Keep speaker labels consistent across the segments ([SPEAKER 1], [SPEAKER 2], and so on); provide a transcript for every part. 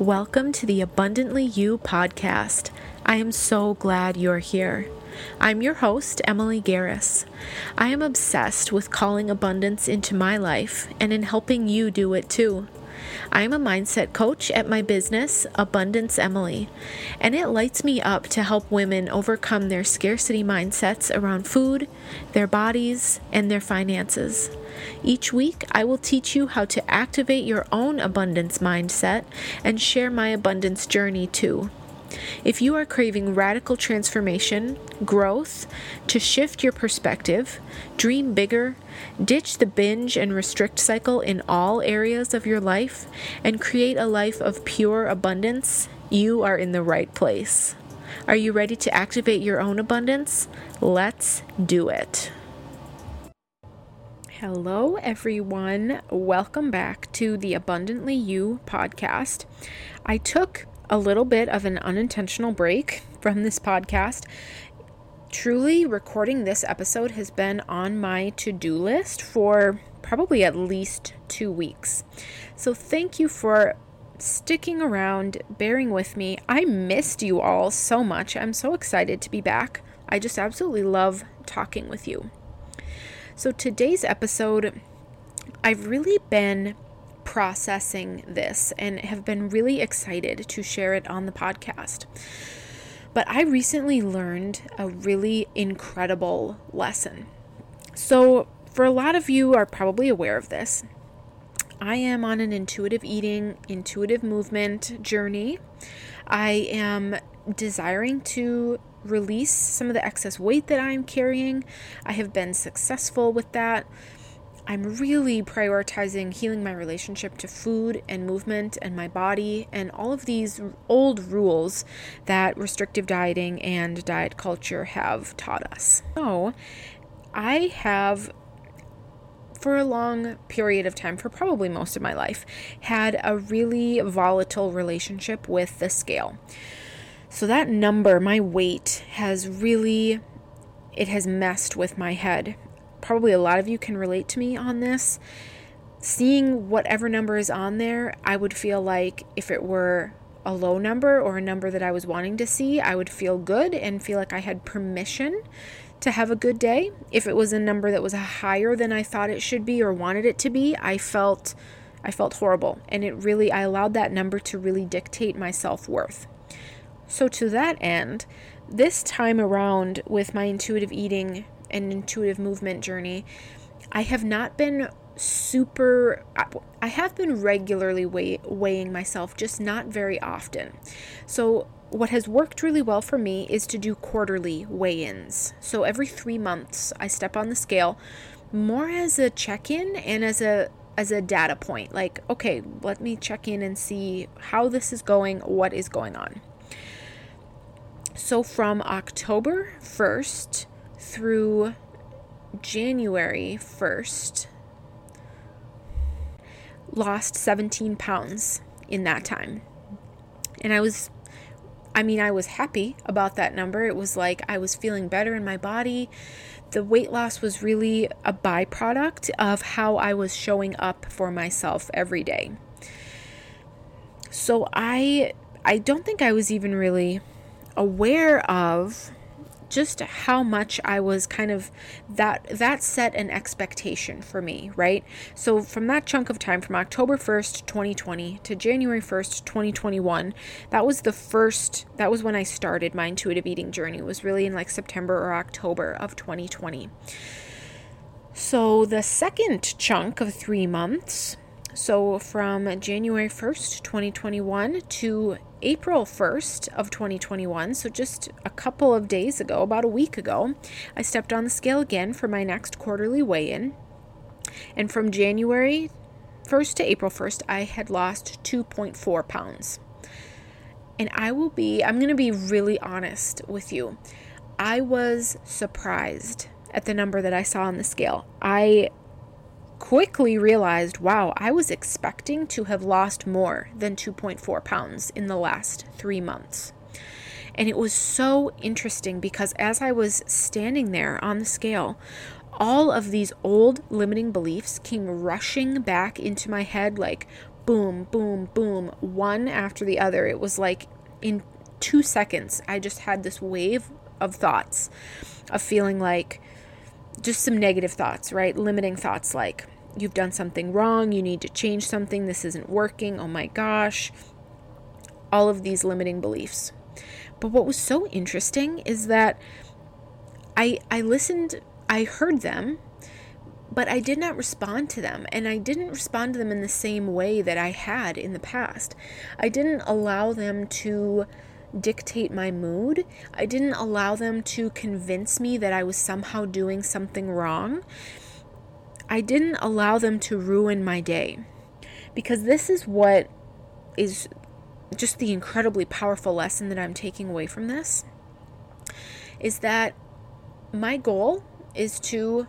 [SPEAKER 1] Welcome to the Abundantly You podcast. I am so glad you're here. I'm your host, Emily Garris. I am obsessed with calling abundance into my life and in helping you do it too. I am a mindset coach at my business, Abundance Emily, and it lights me up to help women overcome their scarcity mindsets around food, their bodies, and their finances. Each week, I will teach you how to activate your own abundance mindset and share my abundance journey too. If you are craving radical transformation, growth, to shift your perspective, dream bigger, ditch the binge and restrict cycle in all areas of your life, and create a life of pure abundance, you are in the right place. Are you ready to activate your own abundance? Let's do it. Hello, everyone. Welcome back to the Abundantly You podcast. I took a little bit of an unintentional break from this podcast. Truly, recording this episode has been on my to do list for probably at least two weeks. So, thank you for sticking around, bearing with me. I missed you all so much. I'm so excited to be back. I just absolutely love talking with you. So, today's episode, I've really been processing this and have been really excited to share it on the podcast. But I recently learned a really incredible lesson. So, for a lot of you are probably aware of this. I am on an intuitive eating, intuitive movement journey. I am desiring to release some of the excess weight that I'm carrying. I have been successful with that. I'm really prioritizing healing my relationship to food and movement and my body and all of these old rules that restrictive dieting and diet culture have taught us. So, I have for a long period of time, for probably most of my life, had a really volatile relationship with the scale. So that number, my weight, has really it has messed with my head probably a lot of you can relate to me on this. Seeing whatever number is on there, I would feel like if it were a low number or a number that I was wanting to see, I would feel good and feel like I had permission to have a good day. If it was a number that was higher than I thought it should be or wanted it to be, I felt I felt horrible and it really I allowed that number to really dictate my self-worth. So to that end, this time around with my intuitive eating an intuitive movement journey, I have not been super I have been regularly weigh, weighing myself just not very often. So what has worked really well for me is to do quarterly weigh-ins. So every 3 months I step on the scale more as a check-in and as a as a data point. Like, okay, let me check in and see how this is going, what is going on. So from October 1st through January 1st, lost 17 pounds in that time. And I was, I mean, I was happy about that number. It was like I was feeling better in my body. The weight loss was really a byproduct of how I was showing up for myself every day. So I I don't think I was even really aware of just how much I was kind of that that set an expectation for me, right? So from that chunk of time from October 1st, 2020 to January 1st, 2021, that was the first that was when I started my intuitive eating journey. It was really in like September or October of 2020. So the second chunk of 3 months so from January 1st, 2021 to April 1st of 2021, so just a couple of days ago, about a week ago, I stepped on the scale again for my next quarterly weigh-in. And from January 1st to April 1st, I had lost 2.4 pounds. And I will be, I'm going to be really honest with you. I was surprised at the number that I saw on the scale. I quickly realized wow, I was expecting to have lost more than 2.4 pounds in the last three months. And it was so interesting because as I was standing there on the scale, all of these old limiting beliefs came rushing back into my head like boom, boom, boom, one after the other. It was like in two seconds, I just had this wave of thoughts of feeling like just some negative thoughts, right? Limiting thoughts like, you've done something wrong, you need to change something, this isn't working, oh my gosh. All of these limiting beliefs. But what was so interesting is that I I listened, I heard them, but I did not respond to them and I didn't respond to them in the same way that I had in the past. I didn't allow them to dictate my mood. I didn't allow them to convince me that I was somehow doing something wrong. I didn't allow them to ruin my day. Because this is what is just the incredibly powerful lesson that I'm taking away from this is that my goal is to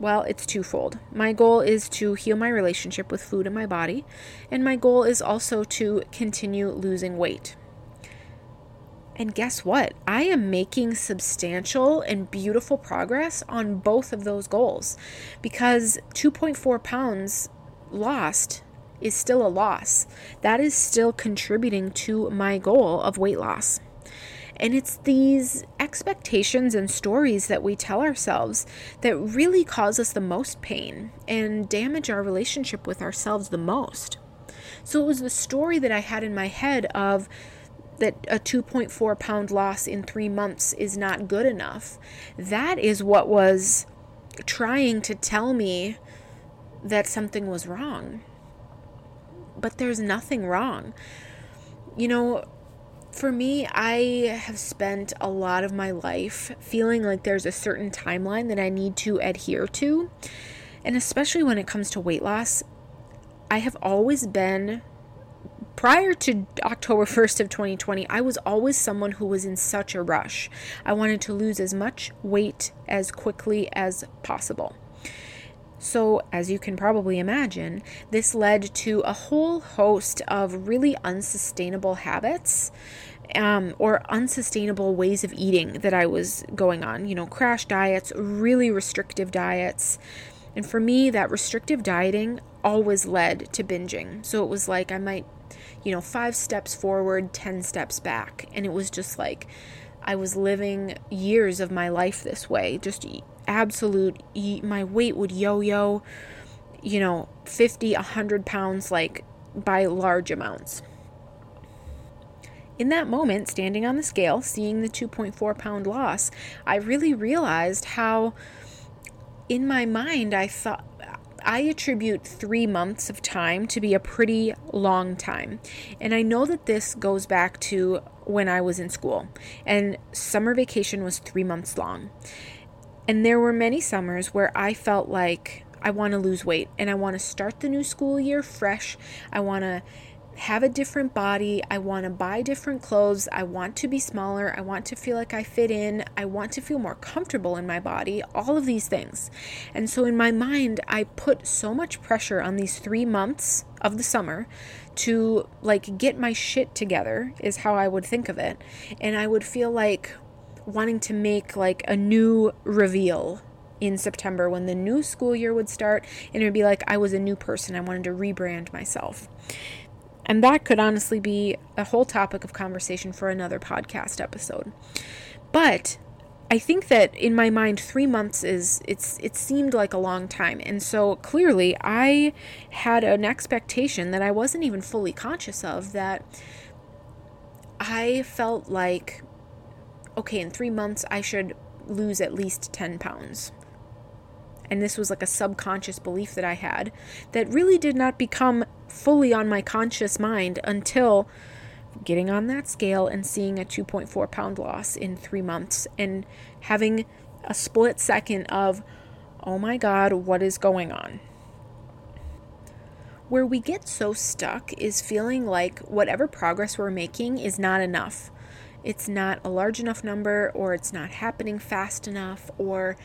[SPEAKER 1] well, it's twofold. My goal is to heal my relationship with food and my body, and my goal is also to continue losing weight. And guess what? I am making substantial and beautiful progress on both of those goals because 2.4 pounds lost is still a loss. That is still contributing to my goal of weight loss. And it's these expectations and stories that we tell ourselves that really cause us the most pain and damage our relationship with ourselves the most. So it was the story that I had in my head of that a 2.4 pound loss in three months is not good enough. That is what was trying to tell me that something was wrong. But there's nothing wrong. You know, for me, I have spent a lot of my life feeling like there's a certain timeline that I need to adhere to. And especially when it comes to weight loss, I have always been prior to October 1st of 2020, I was always someone who was in such a rush. I wanted to lose as much weight as quickly as possible. So, as you can probably imagine, this led to a whole host of really unsustainable habits um, or unsustainable ways of eating that I was going on. You know, crash diets, really restrictive diets. And for me, that restrictive dieting always led to binging. So it was like I might, you know, five steps forward, 10 steps back. And it was just like I was living years of my life this way, just absolute my weight would yo-yo you know 50 100 pounds like by large amounts in that moment standing on the scale seeing the 2.4 pound loss i really realized how in my mind i thought I attribute three months of time to be a pretty long time. And I know that this goes back to when I was in school, and summer vacation was three months long. And there were many summers where I felt like I want to lose weight and I want to start the new school year fresh. I want to have a different body. I want to buy different clothes. I want to be smaller. I want to feel like I fit in. I want to feel more comfortable in my body. All of these things. And so in my mind, I put so much pressure on these three months of the summer to like get my shit together, is how I would think of it. And I would feel like wanting to make like a new reveal in September when the new school year would start and it would be like I was a new person. I wanted to rebrand myself. And that could honestly be a whole topic of conversation for another podcast episode. But I think that in my mind 3 months is it's it seemed like a long time. And so clearly I had an expectation that I wasn't even fully conscious of that I felt like okay, in three months, I should lose at least 10 pounds. And this was like a subconscious belief that I had that really did not become fully on my conscious mind until getting on that scale and seeing a 2.4 pound loss in three months and having a split second of, oh my God, what is going on? Where we get so stuck is feeling like whatever progress we're making is not enough it's not a large enough number or it's not happening fast enough or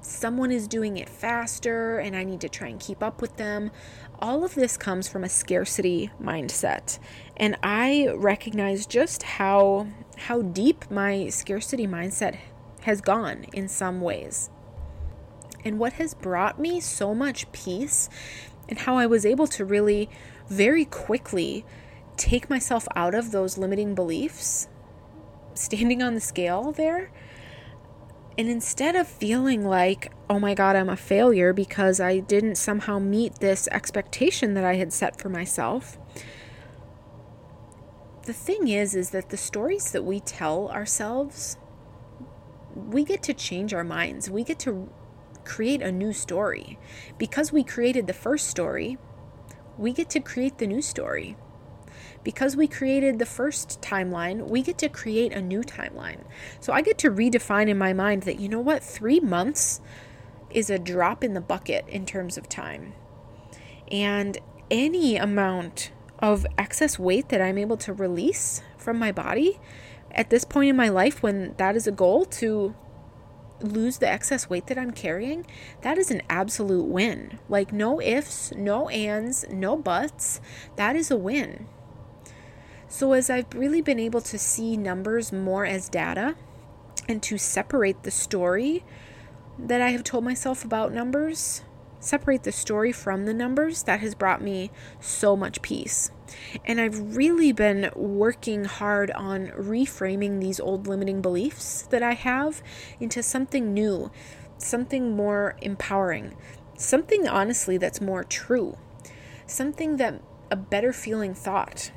[SPEAKER 1] someone is doing it faster and I need to try and keep up with them. All of this comes from a scarcity mindset. And I recognize just how how deep my scarcity mindset has gone in some ways. And what has brought me so much peace and how I was able to really very quickly take myself out of those limiting beliefs, standing on the scale there. And instead of feeling like, oh my God, I'm a failure because I didn't somehow meet this expectation that I had set for myself, the thing is, is that the stories that we tell ourselves, we get to change our minds. We get to create a new story. Because we created the first story, we get to create the new story. Because we created the first timeline, we get to create a new timeline. So I get to redefine in my mind that, you know what, three months is a drop in the bucket in terms of time. And any amount of excess weight that I'm able to release from my body at this point in my life, when that is a goal to lose the excess weight that I'm carrying, that is an absolute win. Like, no ifs, no ands, no buts. That is a win. So, as I've really been able to see numbers more as data and to separate the story that I have told myself about numbers, separate the story from the numbers, that has brought me so much peace. And I've really been working hard on reframing these old limiting beliefs that I have into something new, something more empowering, something honestly that's more true, something that a better feeling thought,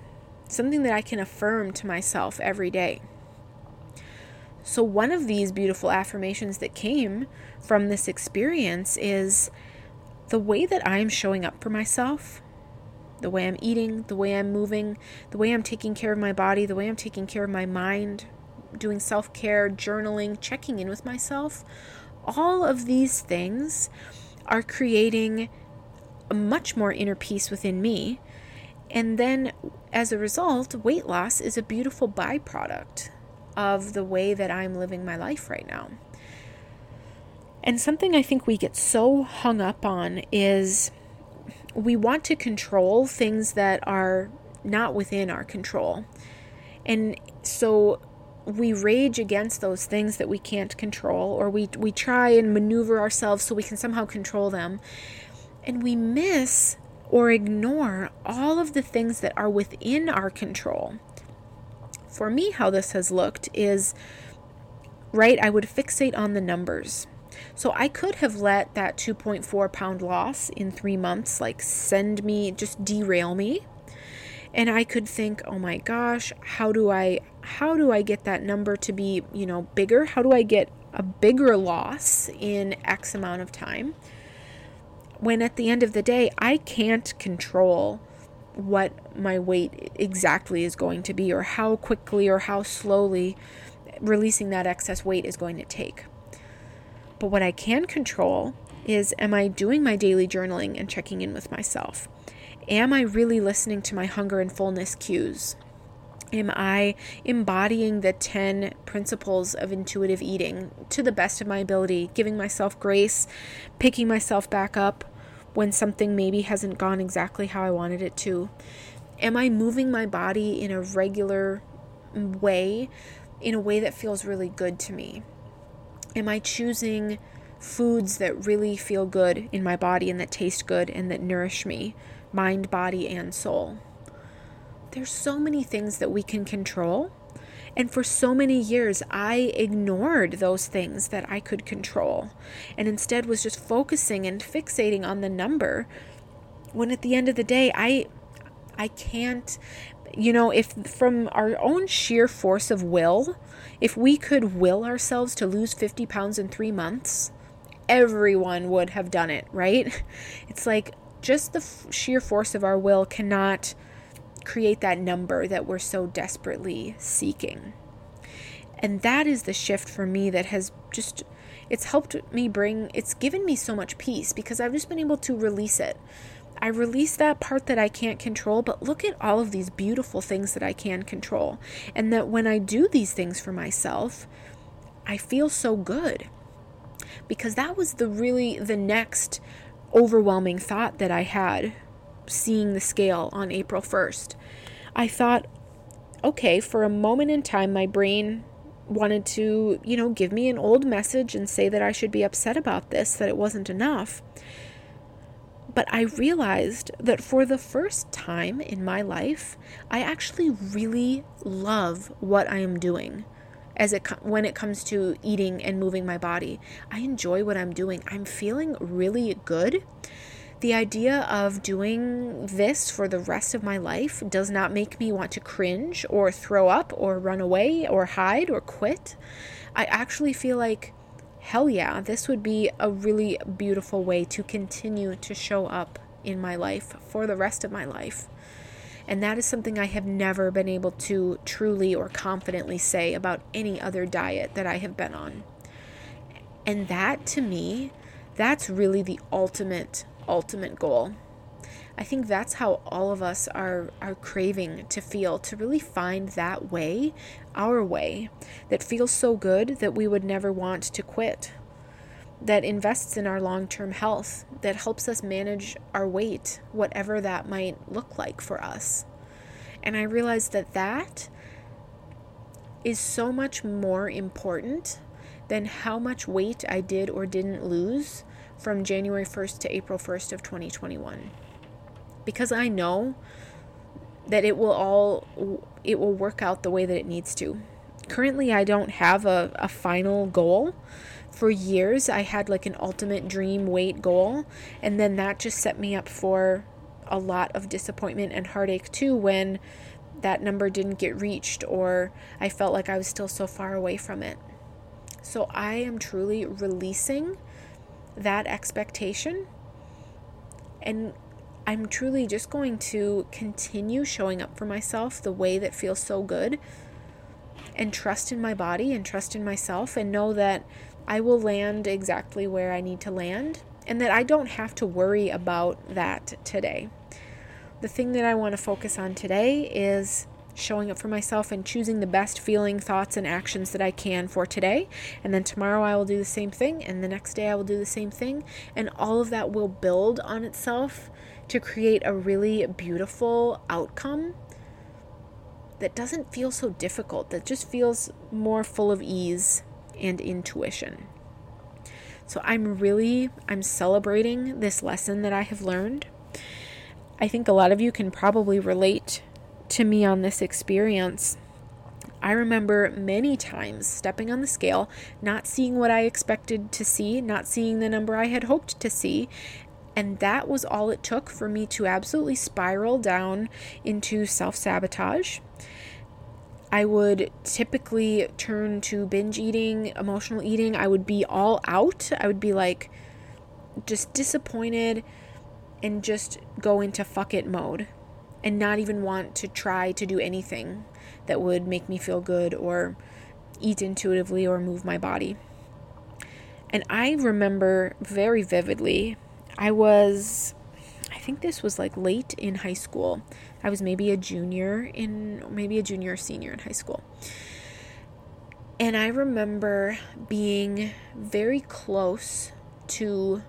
[SPEAKER 1] something that I can affirm to myself every day. So, one of these beautiful affirmations that came from this experience is the way that I'm showing up for myself the way I'm eating, the way I'm moving, the way I'm taking care of my body, the way I'm taking care of my mind, doing self care, journaling, checking in with myself, all of these things are creating a much more inner peace within me. And then as a result, weight loss is a beautiful byproduct of the way that I'm living my life right now. And something I think we get so hung up on is we want to control things that are not within our control. And so we rage against those things that we can't control, or we, we try and maneuver ourselves so we can somehow control them. And we miss or ignore all of the things that are within our control. For me, how this has looked is right, I would fixate on the numbers. So I could have let that 2.4 pound loss in three months like send me, just derail me. And I could think, oh my gosh, how do I how do I get that number to be, you know, bigger? How do I get a bigger loss in X amount of time? When at the end of the day, I can't control what my weight exactly is going to be or how quickly or how slowly releasing that excess weight is going to take. But what I can control is am I doing my daily journaling and checking in with myself? Am I really listening to my hunger and fullness cues? Am I embodying the 10 principles of intuitive eating to the best of my ability, giving myself grace, picking myself back up when something maybe hasn't gone exactly how I wanted it to? Am I moving my body in a regular way, in a way that feels really good to me? Am I choosing foods that really feel good in my body and that taste good and that nourish me, mind, body, and soul? There's so many things that we can control. And for so many years, I ignored those things that I could control and instead was just focusing and fixating on the number when at the end of the day, I. I can't, you know, if from our own sheer force of will, if we could will ourselves to lose 50 pounds in three months, everyone would have done it, right? It's like just the f- sheer force of our will cannot create that number that we're so desperately seeking. And that is the shift for me that has just it's helped me bring it's given me so much peace because I've just been able to release it. I release that part that I can't control, but look at all of these beautiful things that I can control. And that when I do these things for myself, I feel so good. Because that was the really the next overwhelming thought that I had seeing the scale on April 1st. I thought, okay, for a moment in time, my brain wanted to, you know, give me an old message and say that I should be upset about this, that it wasn't enough. But I realized that for the first time in my life, I actually really love what I am doing as it when it comes to eating and moving my body. I enjoy what I'm doing. I'm feeling really good. The idea of doing this for the rest of my life does not make me want to cringe or throw up or run away or hide or quit. I actually feel like hell yeah, this would be a really beautiful way to continue to show up in my life for the rest of my life. And that is something I have never been able to truly or confidently say about any other diet that I have been on. And that to me, that's really the ultimate, ultimate goal. I think that's how all of us are are craving to feel to really find that way, our way that feels so good that we would never want to quit. That invests in our long-term health, that helps us manage our weight, whatever that might look like for us. And I realized that that is so much more important than how much weight I did or didn't lose from January 1st to April 1st of 2021 because I know that it will all it will work out the way that it needs to. Currently, I don't have a, a final goal. For years, I had like an ultimate dream weight goal, and then that just set me up for a lot of disappointment and heartache too when that number didn't get reached or I felt like I was still so far away from it. So I am truly releasing that expectation and I'm truly just going to continue showing up for myself the way that feels so good and trust in my body and trust in myself and know that I will land exactly where I need to land and that I don't have to worry about that today. The thing that I want to focus on today is showing up for myself and choosing the best feeling, thoughts, and actions that I can for today. And then tomorrow I will do the same thing, and the next day I will do the same thing. And all of that will build on itself to create a really beautiful outcome that doesn't feel so difficult, that just feels more full of ease and intuition. So I'm really I'm celebrating this lesson that I have learned. I think a lot of you can probably relate to me on this experience. I remember many times stepping on the scale, not seeing what I expected to see, not seeing the number I had hoped to see, and that was all it took for me to absolutely spiral down into self sabotage. I would typically turn to binge eating, emotional eating. I would be all out. I would be like just disappointed and just go into fuck it mode and not even want to try to do anything that would make me feel good or eat intuitively or move my body. And I remember very vividly I was, I think this was like late in high school. I was maybe a junior in, maybe a junior or senior in high school. And I remember being very close to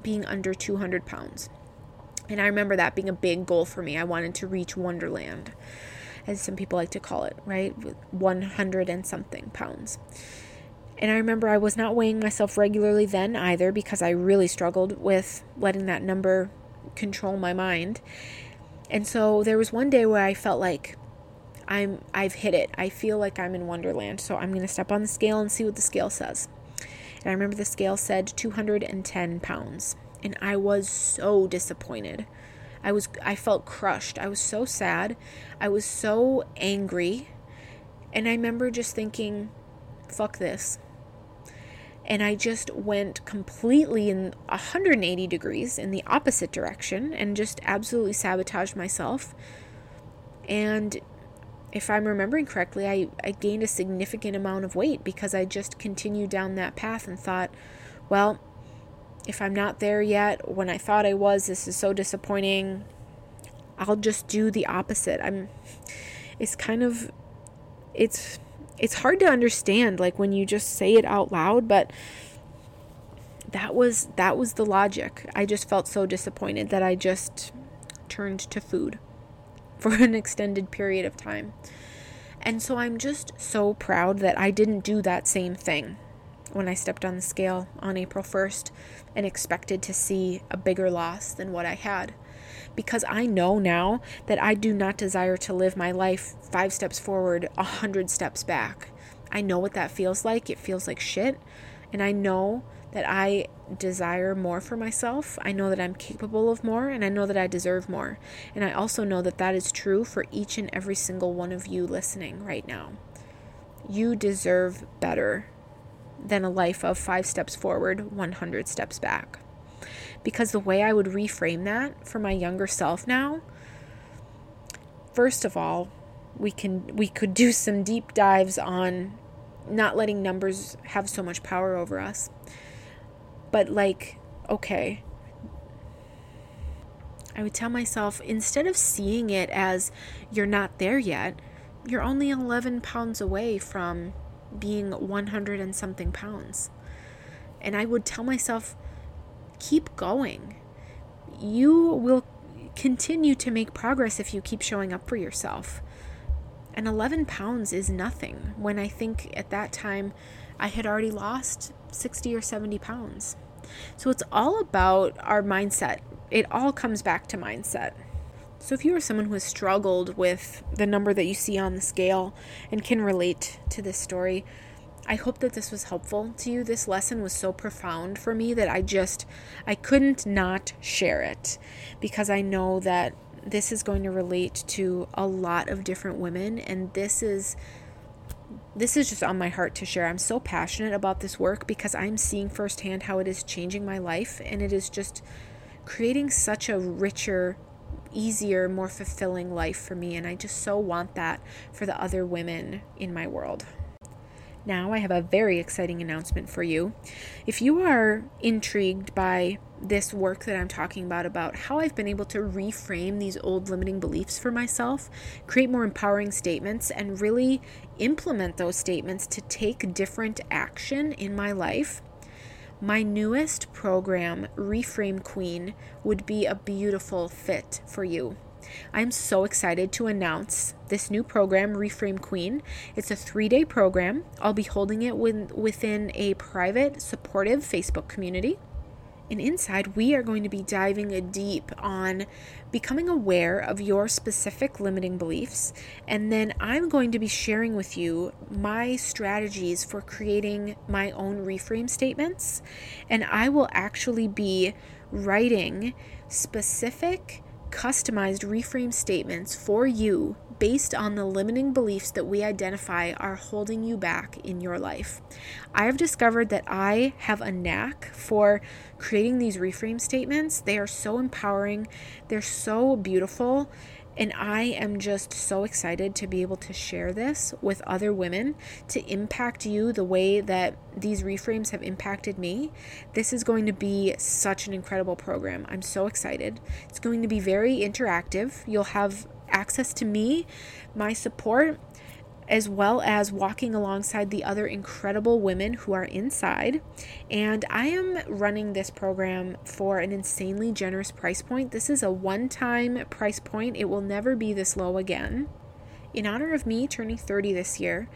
[SPEAKER 1] being under 200 pounds. And I remember that being a big goal for me. I wanted to reach Onderland, as some people like to call it, right? 100 and something pounds. And I remember I was not weighing myself regularly then either because I really struggled with letting that number control my mind. And so there was one day where I felt like I'm I've hit it. I feel like I'm in Onderland. So I'm going to step on the scale and see what the scale says. And I remember the scale said 210 pounds. And I was so disappointed. I was I felt crushed. I was so sad. I was so angry. And I remember just thinking, fuck this and I just went completely in 180 degrees in the opposite direction and just absolutely sabotaged myself. And if I'm remembering correctly, I, I gained a significant amount of weight because I just continued down that path and thought, well, if I'm not there yet, when I thought I was, this is so disappointing. I'll just do the opposite. I'm, it's kind of, it's, it's hard to understand like when you just say it out loud, but that was that was the logic. I just felt so disappointed that I just turned to food for an extended period of time. And so I'm just so proud that I didn't do that same thing. When I stepped on the scale on April 1st and expected to see a bigger loss than what I had. Because I know now that I do not desire to live my life five steps forward, a hundred steps back. I know what that feels like. It feels like shit. And I know that I desire more for myself. I know that I'm capable of more and I know that I deserve more. And I also know that that is true for each and every single one of you listening right now. You deserve better than a life of five steps forward, 100 steps back. Because the way I would reframe that for my younger self now, first of all, we can we could do some deep dives on not letting numbers have so much power over us. But like, okay, I would tell myself instead of seeing it as you're not there yet, you're only 11 pounds away from being 100 and something pounds. And I would tell myself, keep going. You will continue to make progress if you keep showing up for yourself. And 11 pounds is nothing when I think at that time I had already lost 60 or 70 pounds. So it's all about our mindset. It all comes back to mindset. So, if you are someone who has struggled with the number that you see on the scale and can relate to this story, I hope that this was helpful to you. This lesson was so profound for me that I just I couldn't not share it because I know that this is going to relate to a lot of different women and this is this is just on my heart to share. I'm so passionate about this work because I'm seeing firsthand how it is changing my life and it is just creating such a richer easier, more fulfilling life for me. And I just so want that for the other women in my world. Now, I have a very exciting announcement for you. If you are intrigued by this work that I'm talking about, about how I've been able to reframe these old limiting beliefs for myself, create more empowering statements, and really implement those statements to take different action in my life, my newest program, Reframe Queen, would be a beautiful fit for you. I'm so excited to announce this new program, Reframe Queen. It's a three day program. I'll be holding it within a private, supportive Facebook community. And inside, we are going to be diving deep on becoming aware of your specific limiting beliefs. And then I'm going to be sharing with you my strategies for creating my own reframe statements. And I will actually be writing specific, customized reframe statements for you based on the limiting beliefs that we identify are holding you back in your life. I have discovered that I have a knack for creating these reframe statements. They are so empowering, they're so beautiful. And I am just so excited to be able to share this with other women to impact you the way that these reframes have impacted me. This is going to be such an incredible program. I'm so excited. It's going to be very interactive. You'll have access to me, my support, as well as walking alongside the other incredible women who are inside. And I am running this program for an insanely generous price point. This is a one time price point, it will never be this low again. In honor of me turning 30 this year,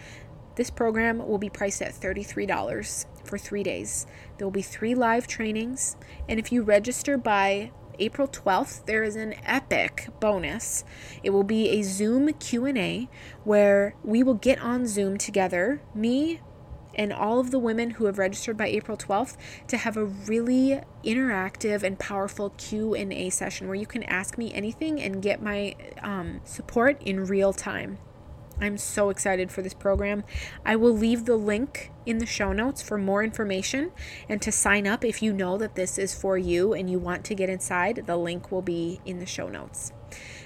[SPEAKER 1] this program will be priced at $33 for three days. There will be three live trainings, and if you register by April 12th, there is an epic bonus. It will be a Zoom Q&A where we will get on Zoom together, me and all of the women who have registered by April 12th to have a really interactive and powerful Q&A session where you can ask me anything and get my um, support in real time. I'm so excited for this program. I will leave the link in the show notes for more information and to sign up if you know that this is for you and you want to get inside. The link will be in the show notes.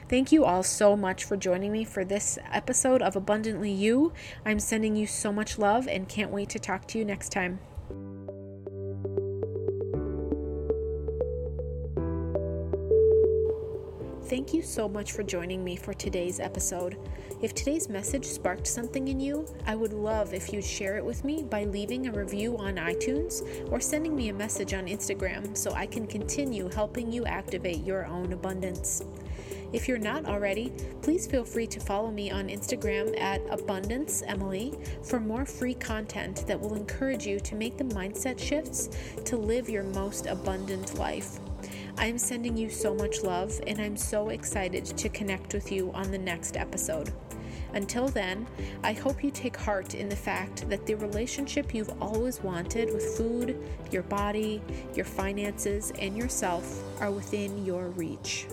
[SPEAKER 1] Thank you all so much for joining me for this episode of Abundantly You. I'm sending you so much love and can't wait to talk to you next time. Thank you so much for joining me for today's episode. If today's message sparked something in you, I would love if you'd share it with me by leaving a review on iTunes or sending me a message on Instagram so I can continue helping you activate your own abundance. If you're not already, please feel free to follow me on Instagram at Abundance Emily for more free content that will encourage you to make the mindset shifts to live your most abundant life. I'm sending you so much love, and I'm so excited to connect with you on the next episode. Until then, I hope you take heart in the fact that the relationship you've always wanted with food, your body, your finances, and yourself are within your reach.